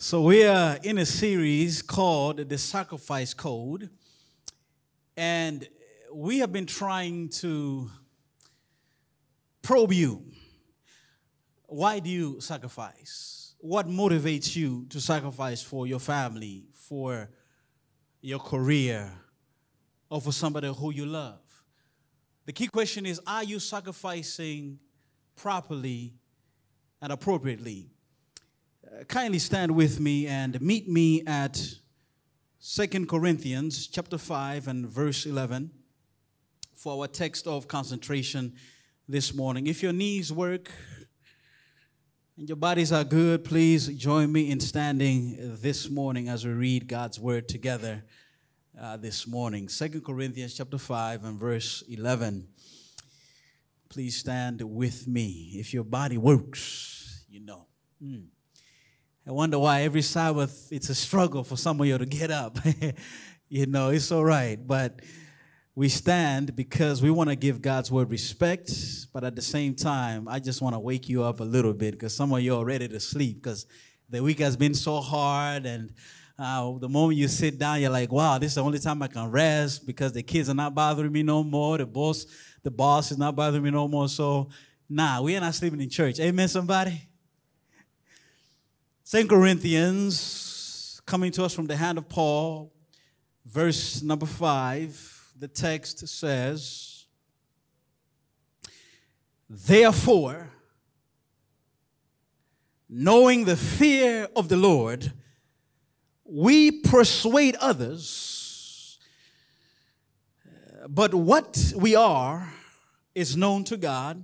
So, we are in a series called The Sacrifice Code. And we have been trying to probe you. Why do you sacrifice? What motivates you to sacrifice for your family, for your career, or for somebody who you love? The key question is Are you sacrificing properly and appropriately? Kindly stand with me and meet me at Second Corinthians chapter 5 and verse 11 for our text of concentration this morning. If your knees work and your bodies are good, please join me in standing this morning as we read God's word together uh, this morning. Second Corinthians chapter 5 and verse 11. Please stand with me. If your body works, you know. Mm. I wonder why every Sabbath it's a struggle for some of you to get up. you know, it's all right. But we stand because we want to give God's word respect. But at the same time, I just want to wake you up a little bit because some of you are ready to sleep because the week has been so hard. And uh, the moment you sit down, you're like, wow, this is the only time I can rest because the kids are not bothering me no more. The boss, the boss is not bothering me no more. So, nah, we are not sleeping in church. Amen, somebody? Second Corinthians, coming to us from the hand of Paul, verse number five, the text says, Therefore, knowing the fear of the Lord, we persuade others, but what we are is known to God,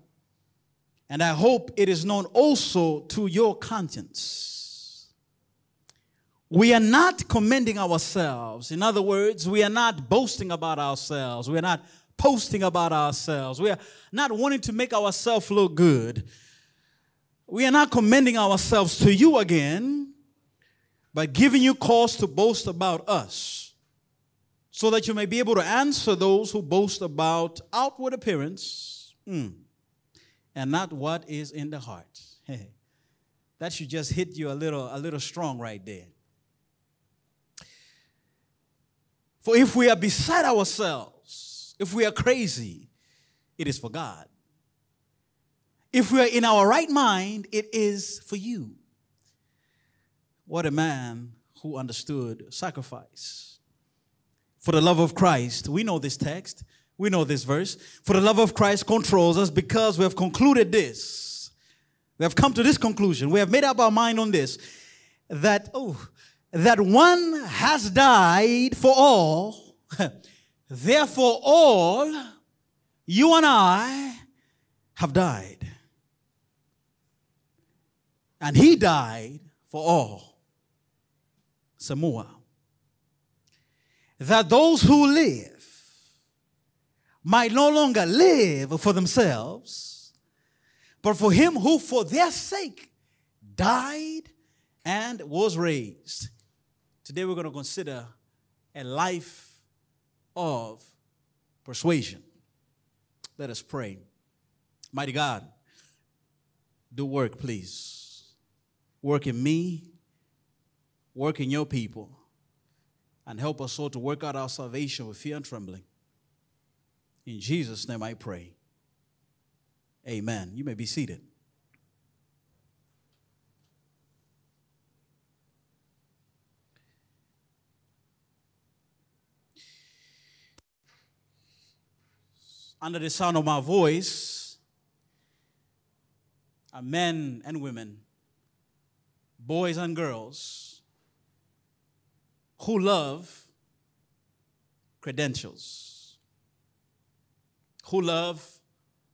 and I hope it is known also to your conscience. We are not commending ourselves. In other words, we are not boasting about ourselves. We are not posting about ourselves. We are not wanting to make ourselves look good. We are not commending ourselves to you again, but giving you cause to boast about us, so that you may be able to answer those who boast about outward appearance mm, and not what is in the heart. that should just hit you a little, a little strong right there. For if we are beside ourselves, if we are crazy, it is for God. If we are in our right mind, it is for you. What a man who understood sacrifice. For the love of Christ, we know this text, we know this verse. For the love of Christ controls us because we have concluded this. We have come to this conclusion. We have made up our mind on this that, oh, that one has died for all, therefore all, you and I, have died. And he died for all. Samoa. That those who live might no longer live for themselves, but for him who for their sake died and was raised. Today we're going to consider a life of persuasion. Let us pray. Mighty God, do work, please. Work in me, work in your people, and help us all to work out our salvation with fear and trembling. In Jesus' name I pray. Amen. You may be seated. Under the sound of my voice are men and women, boys and girls who love credentials, who love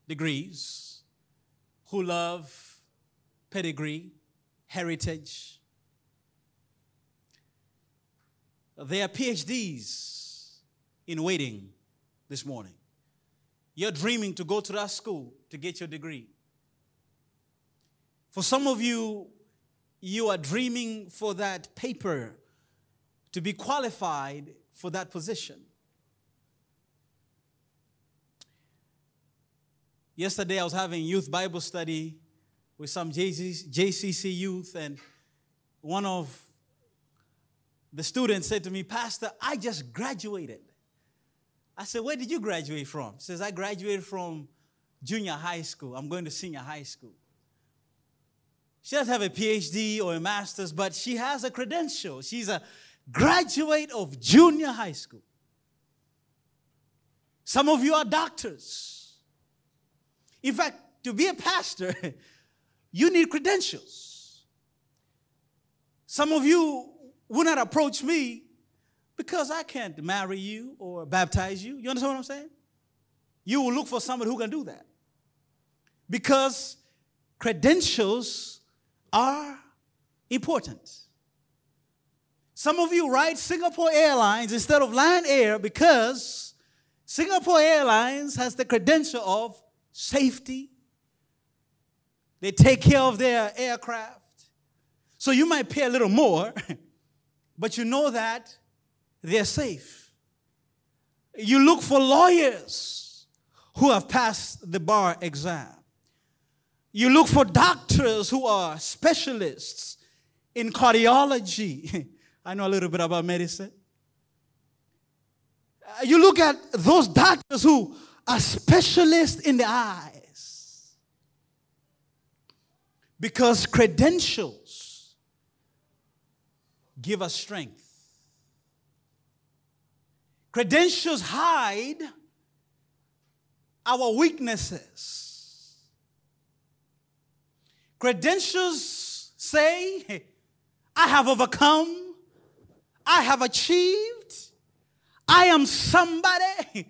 degrees, who love pedigree, heritage. They are PhDs in waiting this morning. You're dreaming to go to that school to get your degree. For some of you, you are dreaming for that paper to be qualified for that position. Yesterday, I was having youth Bible study with some JCC youth, and one of the students said to me, Pastor, I just graduated. I said, Where did you graduate from? He says, I graduated from junior high school. I'm going to senior high school. She doesn't have a PhD or a master's, but she has a credential. She's a graduate of junior high school. Some of you are doctors. In fact, to be a pastor, you need credentials. Some of you would not approach me because I can't marry you or baptize you. You understand what I'm saying? You will look for somebody who can do that. Because credentials are important. Some of you ride Singapore Airlines instead of Lion Air because Singapore Airlines has the credential of safety. They take care of their aircraft. So you might pay a little more, but you know that they're safe. You look for lawyers who have passed the bar exam. You look for doctors who are specialists in cardiology. I know a little bit about medicine. Uh, you look at those doctors who are specialists in the eyes. Because credentials give us strength. Credentials hide our weaknesses. Credentials say, I have overcome, I have achieved, I am somebody,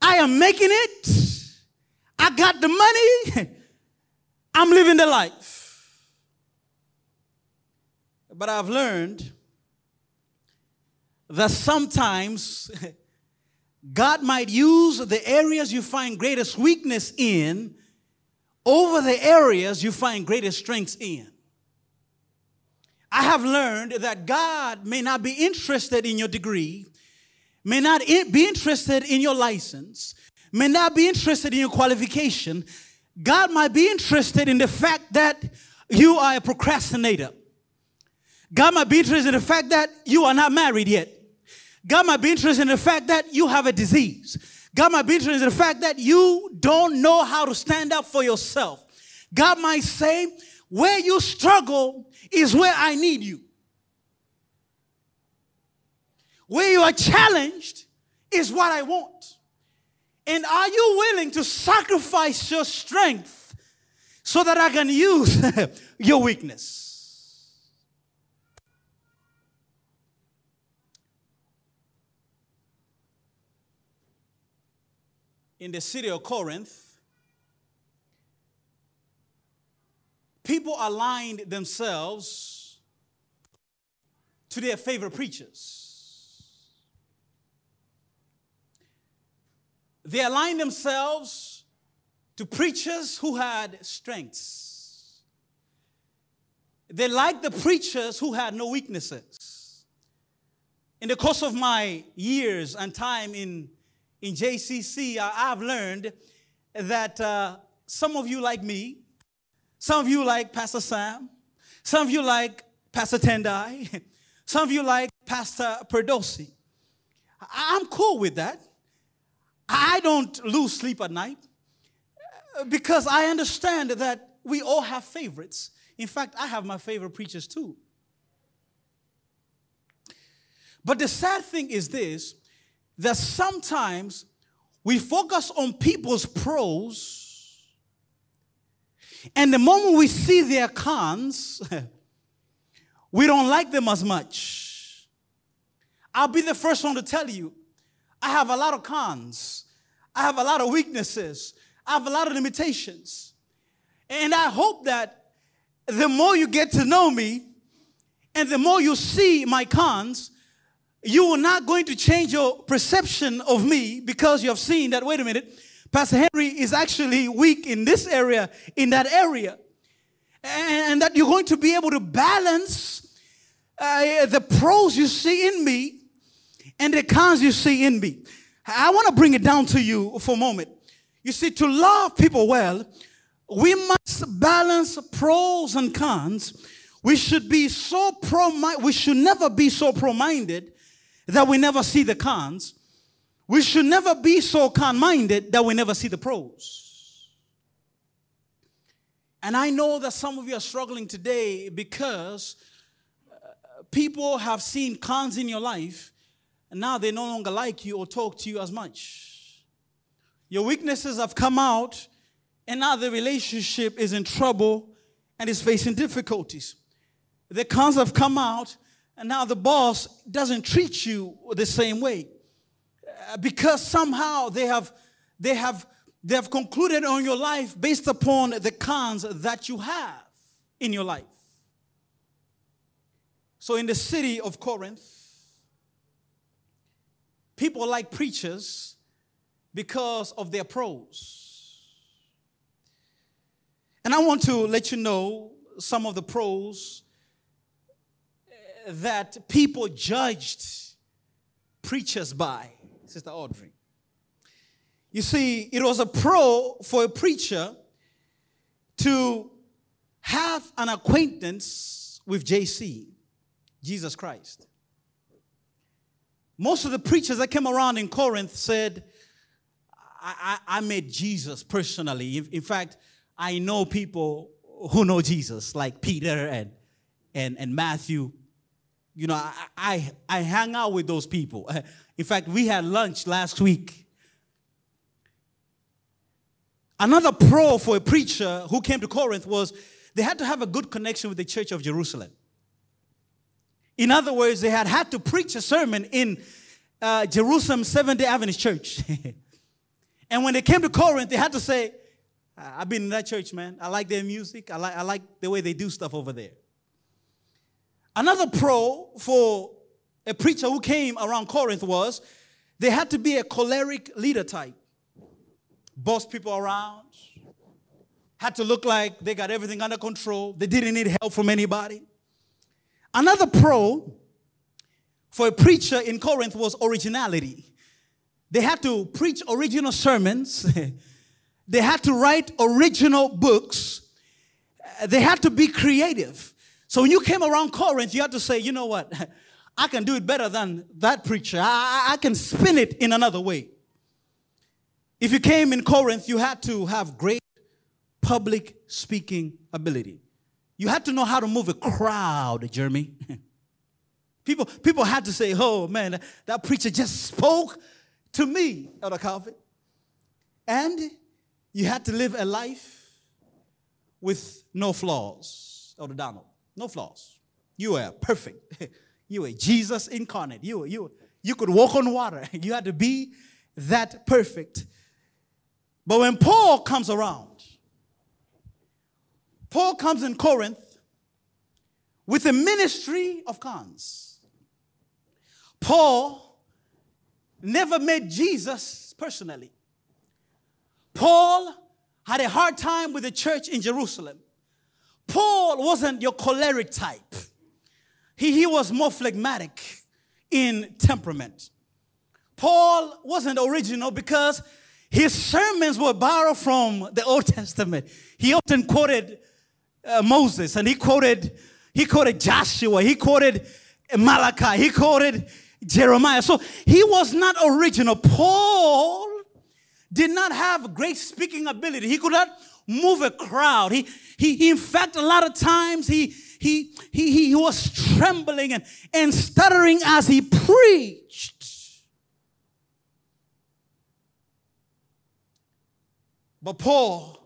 I am making it, I got the money, I'm living the life. But I've learned that sometimes God might use the areas you find greatest weakness in over the areas you find greatest strengths in. I have learned that God may not be interested in your degree, may not be interested in your license, may not be interested in your qualification. God might be interested in the fact that you are a procrastinator. God might be interested in the fact that you are not married yet. God might be interested in the fact that you have a disease. God might be interested in the fact that you don't know how to stand up for yourself. God might say, where you struggle is where I need you. Where you are challenged is what I want. And are you willing to sacrifice your strength so that I can use your weakness? In the city of Corinth, people aligned themselves to their favorite preachers. They aligned themselves to preachers who had strengths. They liked the preachers who had no weaknesses. In the course of my years and time in in JCC, I've learned that uh, some of you like me, some of you like Pastor Sam, some of you like Pastor Tendai, some of you like Pastor Perdosi. I'm cool with that. I don't lose sleep at night because I understand that we all have favorites. In fact, I have my favorite preachers too. But the sad thing is this that sometimes we focus on people's pros, and the moment we see their cons, we don't like them as much. I'll be the first one to tell you I have a lot of cons, I have a lot of weaknesses, I have a lot of limitations. And I hope that the more you get to know me and the more you see my cons, you are not going to change your perception of me because you have seen that, wait a minute, Pastor Henry is actually weak in this area, in that area. And that you're going to be able to balance uh, the pros you see in me and the cons you see in me. I want to bring it down to you for a moment. You see, to love people well, we must balance pros and cons We should be so pro we should never be so pro-minded that we never see the cons. We should never be so con-minded that we never see the pros. And I know that some of you are struggling today because uh, people have seen cons in your life and now they no longer like you or talk to you as much. Your weaknesses have come out and now the relationship is in trouble and is facing difficulties. The cons have come out, and now the boss doesn't treat you the same way uh, because somehow they have they have they have concluded on your life based upon the cons that you have in your life. So in the city of Corinth, people like preachers because of their pros. And I want to let you know some of the pros that people judged preachers by, Sister Audrey. You see, it was a pro for a preacher to have an acquaintance with JC, Jesus Christ. Most of the preachers that came around in Corinth said, I, I, I met Jesus personally. In, in fact, I know people who know Jesus, like Peter and, and, and Matthew. You know, I, I, I hang out with those people. In fact, we had lunch last week. Another pro for a preacher who came to Corinth was they had to have a good connection with the church of Jerusalem. In other words, they had had to preach a sermon in uh, Jerusalem Seventh day Adventist Church. and when they came to Corinth, they had to say, I've been in that church, man. I like their music. I like, I like the way they do stuff over there. Another pro for a preacher who came around Corinth was they had to be a choleric leader type. Boss people around, had to look like they got everything under control. They didn't need help from anybody. Another pro for a preacher in Corinth was originality. They had to preach original sermons. They had to write original books. They had to be creative. So when you came around Corinth, you had to say, you know what? I can do it better than that preacher. I, I can spin it in another way. If you came in Corinth, you had to have great public speaking ability. You had to know how to move a crowd, Jeremy. people, people had to say, oh man, that, preacher just spoke to me, Elder Calvin. And you had to live a life with no flaws, Elder Donald. No flaws. You were perfect. you were Jesus incarnate. You, you, you could walk on water. You had to be that perfect. But when Paul comes around, Paul comes in Corinth with a ministry of cons. Paul never met Jesus personally. Paul had a hard time with the church in Jerusalem. Paul wasn't your choleric type. He, he was more phlegmatic in temperament. Paul wasn't original because his sermons were borrowed from the Old Testament. He often quoted uh, Moses and he quoted he quoted Joshua, he quoted Malachi, he quoted Jeremiah. So he was not original. Paul did not have great speaking ability. He could not move a crowd. He, he, he in fact, a lot of times he, he, he, he was trembling and, and stuttering as he preached. But Paul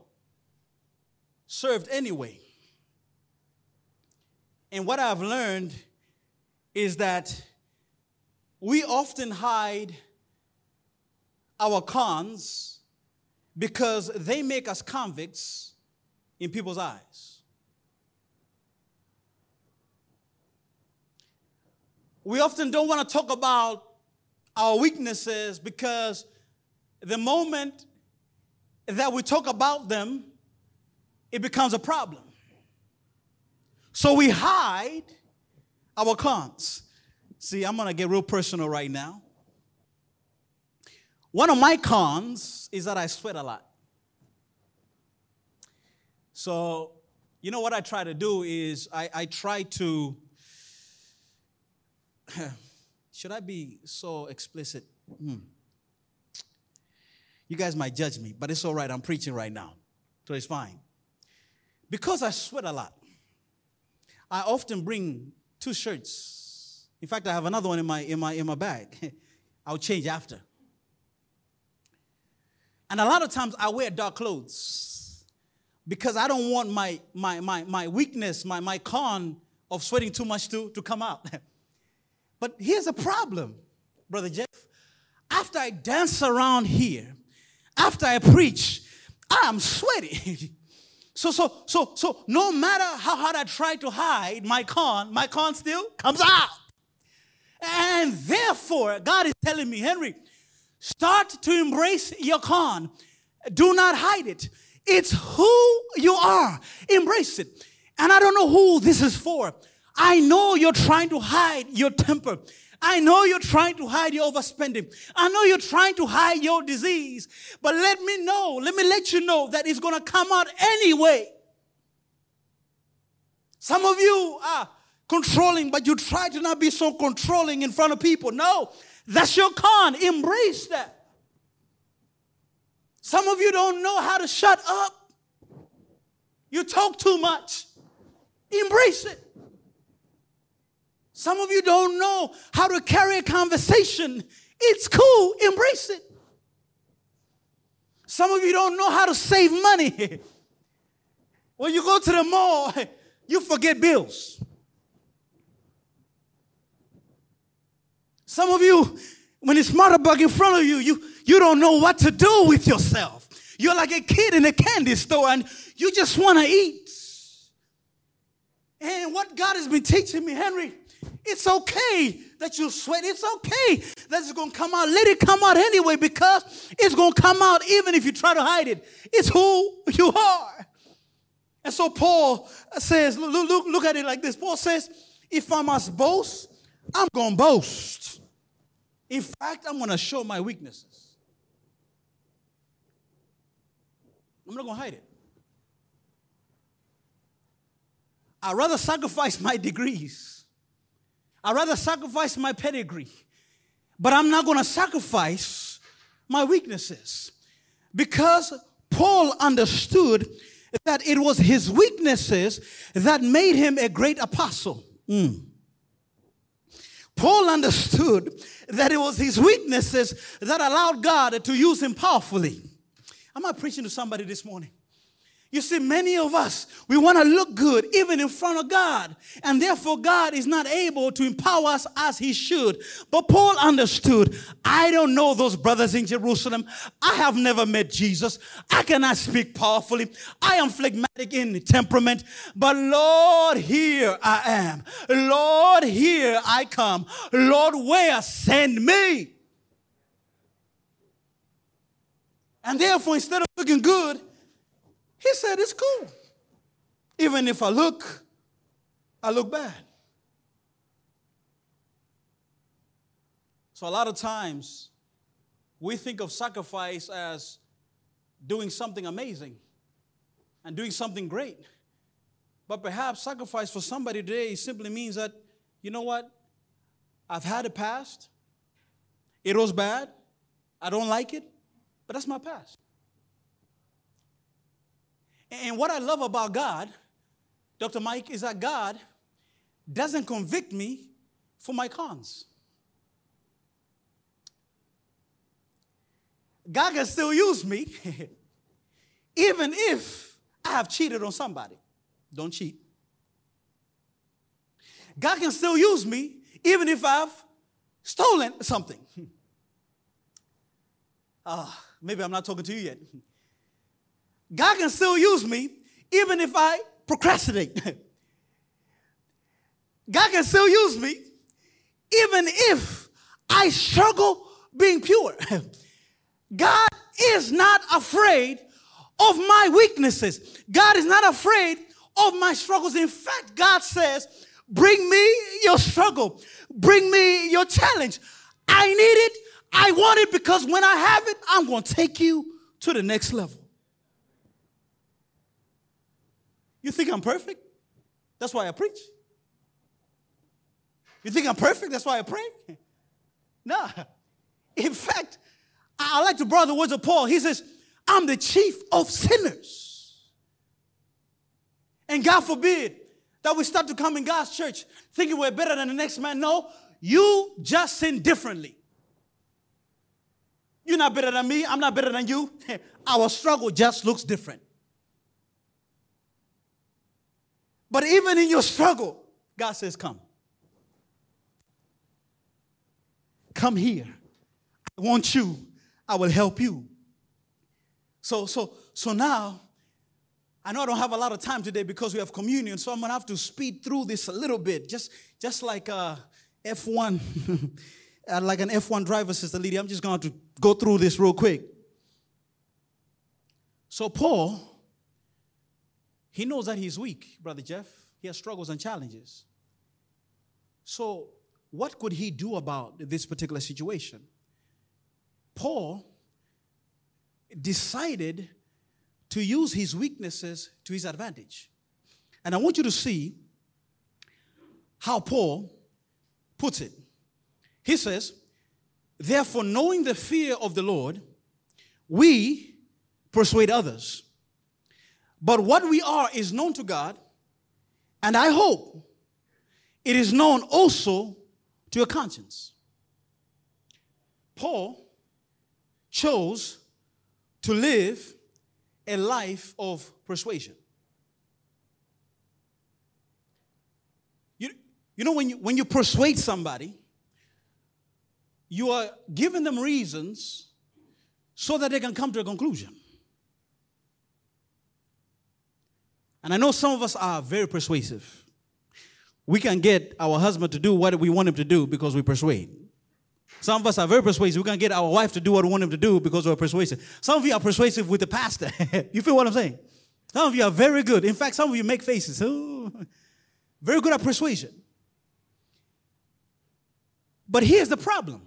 served anyway. And what I've learned is that we often hide our cons because they make us convicts in people's eyes. We often don't want to talk about our weaknesses because the moment that we talk about them, it becomes a problem. So we hide our cons. See, I'm going to get real personal right now. One of my cons is that I sweat a lot. So You know what I try to do is I, I try to. Should I be so explicit? Hmm. You guys might judge me, but it's all right. I'm preaching right now, so it's fine. Because I sweat a lot, I often bring two shirts. In fact, I have another one in my in my in my bag. I'll change after. And a lot of times I wear dark clothes because I don't want my, my, my, my weakness, my, my con of sweating too much to, to come out. but here's a problem, Brother Jeff. After I dance around here, after I preach, I am sweaty. so, so, so, so no matter how hard I try to hide my con, my con still comes out. And therefore, God is telling me, Henry, Start to embrace your con. Do not hide it. It's who you are. Embrace it. And I don't know who this is for. I know you're trying to hide your temper. I know you're trying to hide your overspending. I know you're trying to hide your disease. But let me know, let me let you know that it's going to come out anyway. Some of you are controlling, but you try to not be so controlling in front of people. No, that's your con. Embrace that. Some of you don't know how to shut up. You talk too much. Embrace it. Some of you don't know how to carry a conversation. It's cool. Embrace it. Some of you don't know how to save money. when you go to the mall, you forget bills. Some of you, when it's Martabak in front of you, you, you don't know what to do with yourself. You're like a kid in a candy store and you just want to eat. And what God has been teaching me, Henry, it's okay that you sweat. It's okay that it's going to come out. Let it come out anyway because it's going to come out even if you try to hide it. It's who you are. And so Paul says, look, look, look at it like this. Paul says, if I must boast, I'm going to boast. In fact, I'm going to show my weaknesses. I'm not going to hide it. I'd rather sacrifice my degrees. I'd rather sacrifice my pedigree. But I'm not going to sacrifice my weaknesses. Because Paul understood that it was his weaknesses that made him a great apostle. Mm. Paul understood that it was his weaknesses that allowed God to use him powerfully. Am I preaching to somebody this morning? You see, many of us, we want to look good even in front of God. And therefore, God is not able to empower us as He should. But Paul understood I don't know those brothers in Jerusalem. I have never met Jesus. I cannot speak powerfully. I am phlegmatic in temperament. But Lord, here I am. Lord, here I come. Lord, where? Send me. And therefore, instead of looking good, he said, It's cool. Even if I look, I look bad. So, a lot of times, we think of sacrifice as doing something amazing and doing something great. But perhaps sacrifice for somebody today simply means that, you know what? I've had a past. It was bad. I don't like it, but that's my past. And what I love about God, Dr. Mike, is that God doesn't convict me for my cons. God can still use me even if I have cheated on somebody. Don't cheat. God can still use me even if I've stolen something. Uh, maybe I'm not talking to you yet. God can still use me even if I procrastinate. God can still use me even if I struggle being pure. God is not afraid of my weaknesses. God is not afraid of my struggles. In fact, God says, Bring me your struggle, bring me your challenge. I need it, I want it because when I have it, I'm going to take you to the next level. You think I'm perfect? That's why I preach. You think I'm perfect? That's why I pray? No. In fact, I like to borrow the words of Paul. He says, I'm the chief of sinners. And God forbid that we start to come in God's church thinking we're better than the next man. No, you just sin differently. You're not better than me. I'm not better than you. Our struggle just looks different. But even in your struggle, God says, Come. Come here. I want you. I will help you. So, so, so now, I know I don't have a lot of time today because we have communion, so I'm gonna have to speed through this a little bit, just, just like uh, F1, uh, like an F1 driver, Sister Lydia. I'm just going to go through this real quick. So Paul, he knows that he's weak, Brother Jeff. He has struggles and challenges. So what could he do about this particular situation? Paul decided to use his weaknesses to his advantage. And I want you to see how Paul puts it. He says, Therefore, knowing the fear of the Lord, we persuade others. But what we are is known to God, and I hope it is known also to your conscience. Paul chose to live a life of persuasion. You, you know, when you, when you persuade somebody, you are giving them reasons so that they can come to a conclusion. And I know some of us are very persuasive. We can get our husband to do what we want him to do because we persuade. Some of us are very persuasive. We can get our wife to do what we want him to do because we're persuasive. Some of you are persuasive with the pastor. you feel what I'm saying? Some of you are very good. In fact, some of you make faces. Very good at persuasion. But here's the problem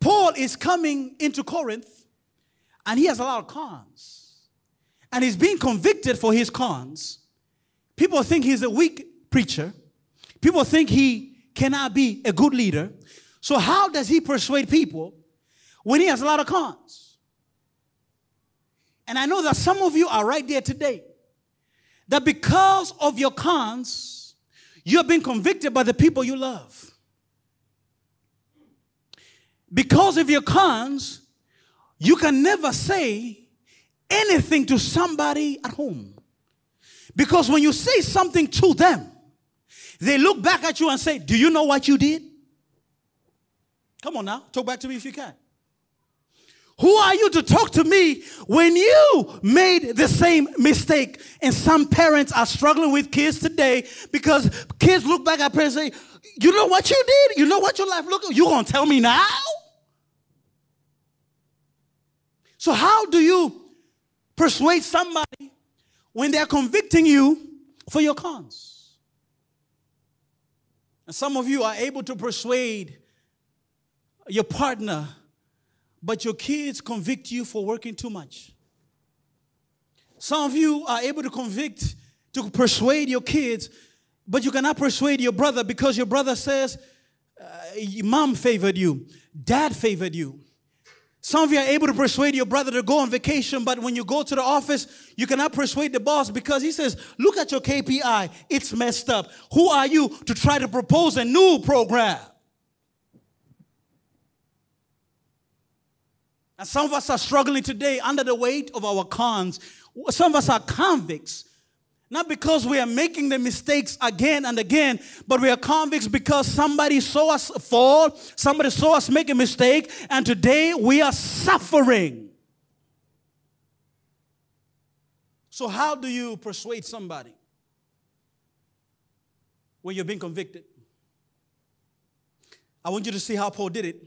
Paul is coming into Corinth and he has a lot of cons. And he's being convicted for his cons. People think he's a weak preacher. People think he cannot be a good leader. So, how does he persuade people when he has a lot of cons? And I know that some of you are right there today. That because of your cons, you're being convicted by the people you love. Because of your cons, you can never say anything to somebody at home. Because when you say something to them, they look back at you and say, Do you know what you did? Come on now, talk back to me if you can. Who are you to talk to me when you made the same mistake? And some parents are struggling with kids today because kids look back at parents and say, You know what you did? You know what your life looked like? You gonna tell me now? So, how do you persuade somebody when they're convicting you for your cons? And some of you are able to persuade your partner, but your kids convict you for working too much. Some of you are able to convict, to persuade your kids, but you cannot persuade your brother because your brother says, uh, Mom favored you, Dad favored you. Some of you are able to persuade your brother to go on vacation, but when you go to the office, you cannot persuade the boss because he says, Look at your KPI, it's messed up. Who are you to try to propose a new program? And some of us are struggling today under the weight of our cons. Some of us are convicts not because we are making the mistakes again and again, but we are convicts because somebody saw us fall, somebody saw us make a mistake, and today we are suffering. So, how do you persuade somebody when you're being convicted? I want you to see how Paul did it.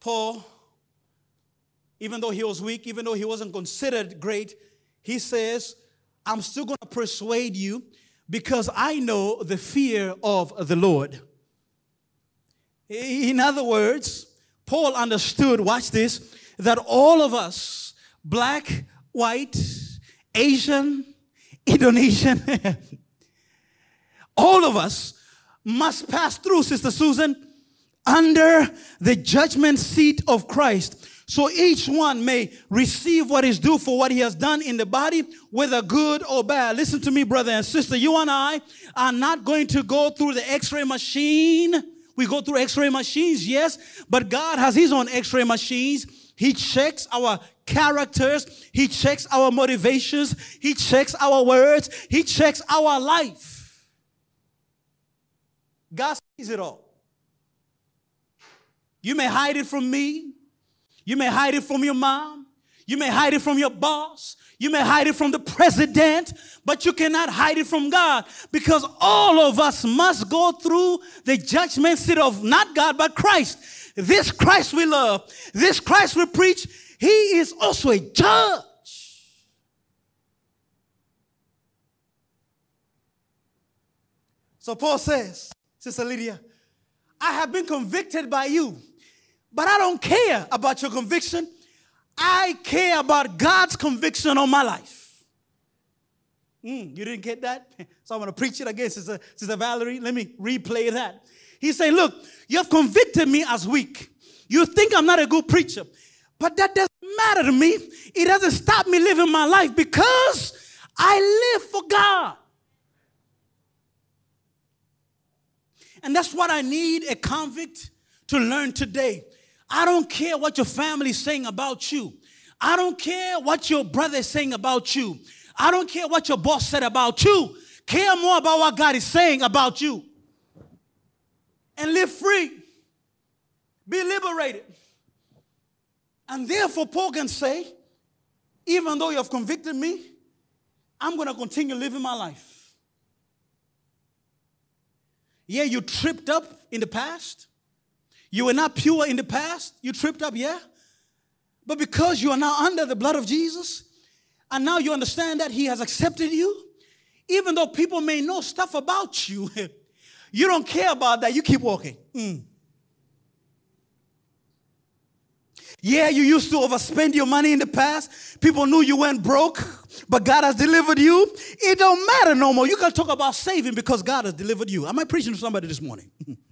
Paul, even though he was weak, even though he wasn't considered great, he says, I'm still going to persuade you because I know the fear of the Lord. In other words, Paul understood, watch this, that all of us, black, white, Asian, Indonesian. All of us must pass through, Sister Susan, under the judgment seat of Christ. So each one may receive what is due for what he has done in the body, whether good or bad. Listen to me, brother and sister. You and I are not going to go through the x ray machine. We go through x ray machines, yes, but God has his own x ray machines. He checks our characters, He checks our motivations, He checks our words, He checks our life. God sees it all. You may hide it from me. You may hide it from your mom. You may hide it from your boss. You may hide it from the president, but you cannot hide it from God because all of us must go through the judgment seat of not God, but Christ. This Christ we love, this Christ we preach, he is also a judge. So Paul says, Sister Lydia, I have been convicted by you but I don't care about your conviction. I care about God's conviction on my life. Mm, you didn't get that? So I'm going to preach it again, Sister, Sister Valerie. Let me replay that. He said, Look, you have convicted me as weak. You think I'm not a good preacher, but that doesn't matter to me. It doesn't stop me living my life because I live for God. And that's what I need a convict to learn today. I don't care what your family is saying about you. I don't care what your brother is saying about you. I don't care what your boss said about you. Care more about what God is saying about you. And live free. Be liberated. And therefore, Paul can say, even though you have convicted me, I'm going to continue living my life. Yeah, you tripped up in the past. You were not pure in the past. You tripped up, yeah? But because you are now under the blood of Jesus, and now you understand that He has accepted you, even though people may know stuff about you, you don't care about that. You keep walking. Mm. Yeah, you used to overspend your money in the past. People knew you went broke, but God has delivered you. It don't matter no more. You can talk about saving because God has delivered you. Am I preaching to somebody this morning?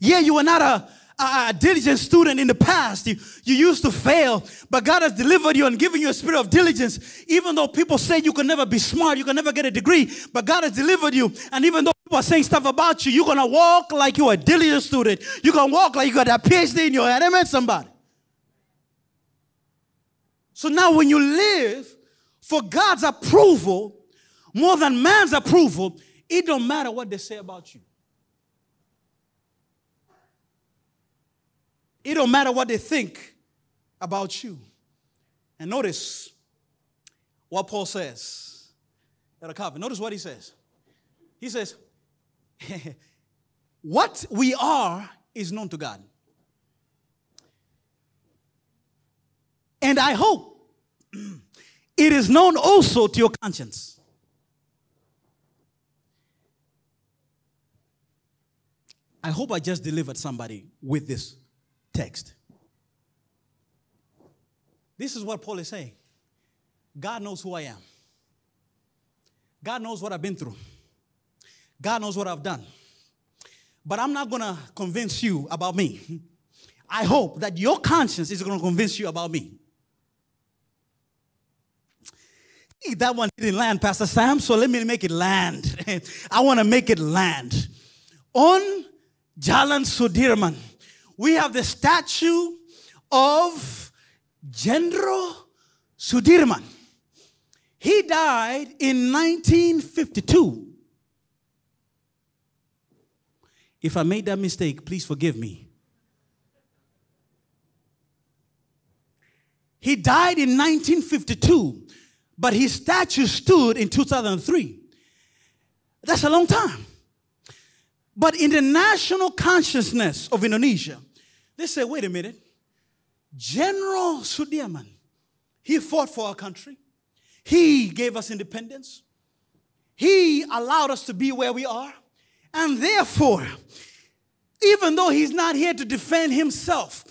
Yeah, you were not a, a, a, diligent student in the past. You, you used to fail, but God has delivered you and given you a spirit of diligence. Even though people say you can never be smart, you can never get a degree, but God has delivered you. And even though people are saying stuff about you, you're going to walk like you're a diligent student. You're going to walk like you got that PhD in your head. Amen, somebody. So now when you live for God's approval more than man's approval, it don't matter what they say about you. It don't matter what they think about you. And notice what Paul says at a coffin. Notice what he says. He says, What we are is known to God. And I hope it is known also to your conscience. I hope I just delivered somebody with this text. This is what Paul is saying God knows who I am, God knows what I've been through, God knows what I've done. But I'm not going to convince you about me. I hope that your conscience is going to convince you about me. That one didn't land, Pastor Sam, so let me make it land. I want to make it land. On Jalan Sudirman, we have the statue of General Sudirman. He died in 1952. If I made that mistake, please forgive me. He died in 1952, but his statue stood in 2003. That's a long time. But in the national consciousness of Indonesia, they say, wait a minute. General Sudirman, he fought for our country. He gave us independence. He allowed us to be where we are. And therefore, even though he's not here to defend himself,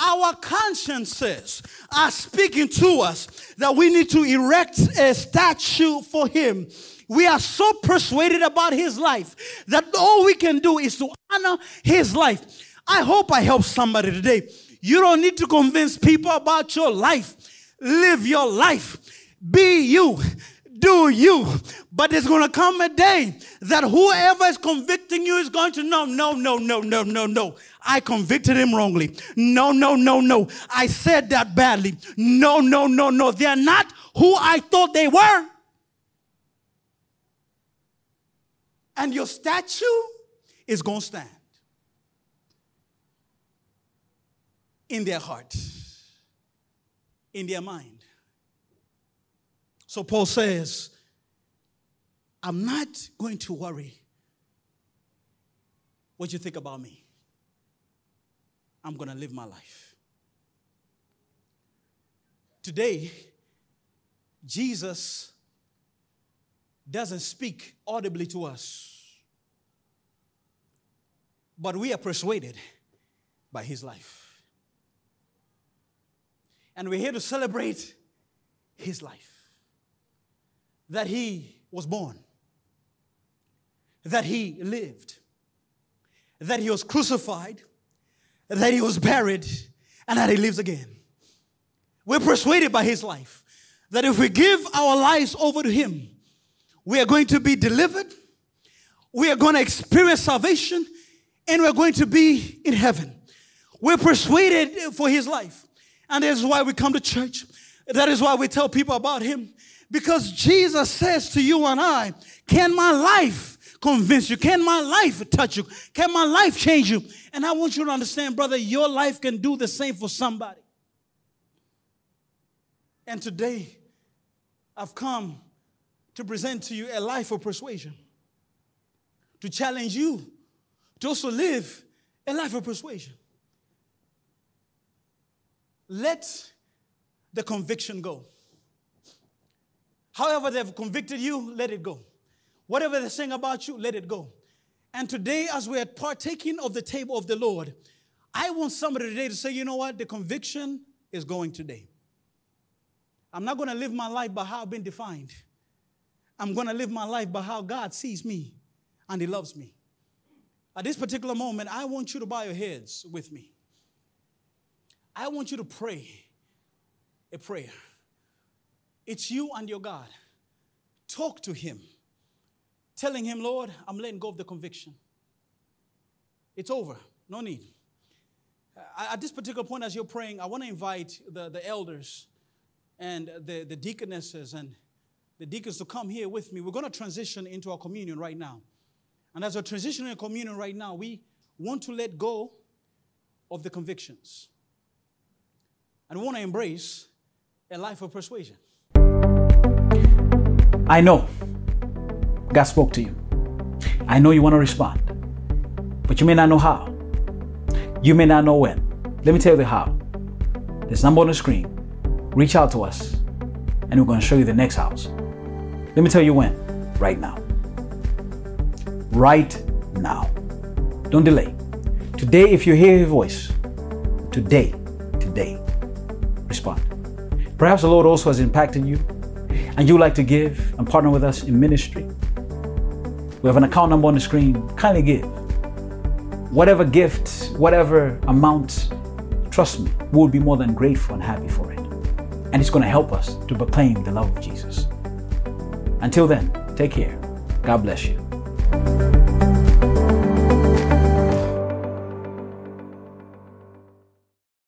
Our consciences are speaking to us that we need to erect a statue for him. We are so persuaded about his life that all we can do is to honor his life. I hope I help somebody today. You don't need to convince people about your life. Live your life. Be you do you. But there's going to come a day that whoever is convicting you is going to know, no, no, no, no, no, no. I convicted him wrongly. No, no, no, no. I said that badly. No, no, no, no. They're not who I thought they were. And your statue is going to stand in their heart, in their mind. So Paul says, I'm not going to worry what you think about me. I'm going to live my life. Today, Jesus doesn't speak audibly to us, but we are persuaded by his life. And we're here to celebrate his life that he was born, that he lived, that he was crucified, that he was buried, and that he lives again. We're persuaded by his life that if we give our lives over to him, we are going to be delivered, we are going to experience salvation, and we're going to be in heaven. We're persuaded for his life. And that is why we come to church. That is why we tell people about him. Because Jesus says to you and I, Can my life convince you? Can my life touch you? Can my life change you? And I want you to understand, brother, your life can do the same for somebody. And today, I've come to present to you a life of persuasion, to challenge you to also live a life of persuasion. Let the conviction go. However, they've convicted you, let it go. Whatever they're saying about you, let it go. And today, as we are partaking of the table of the Lord, I want somebody today to say, you know what? The conviction is going today. I'm not going to live my life by how I've been defined. I'm going to live my life by how God sees me and He loves me. At this particular moment, I want you to bow your heads with me. I want you to pray a prayer. It's you and your God. Talk to Him, telling Him, Lord, I'm letting go of the conviction. It's over. No need. Uh, at this particular point, as you're praying, I want to invite the, the elders and the, the deaconesses and the deacons to come here with me. We're going to transition into our communion right now. And as we're transitioning communion right now, we want to let go of the convictions. And want to embrace a life of persuasion. I know God spoke to you. I know you want to respond, but you may not know how. You may not know when. Let me tell you the how. There's a number on the screen. Reach out to us, and we're going to show you the next house. Let me tell you when. Right now. Right now. Don't delay. Today, if you hear His voice, today, today. Perhaps the Lord also has impacted you and you like to give and partner with us in ministry, we have an account number on the screen. Kindly give. Whatever gift, whatever amount, trust me, we'll be more than grateful and happy for it. And it's going to help us to proclaim the love of Jesus. Until then, take care. God bless you.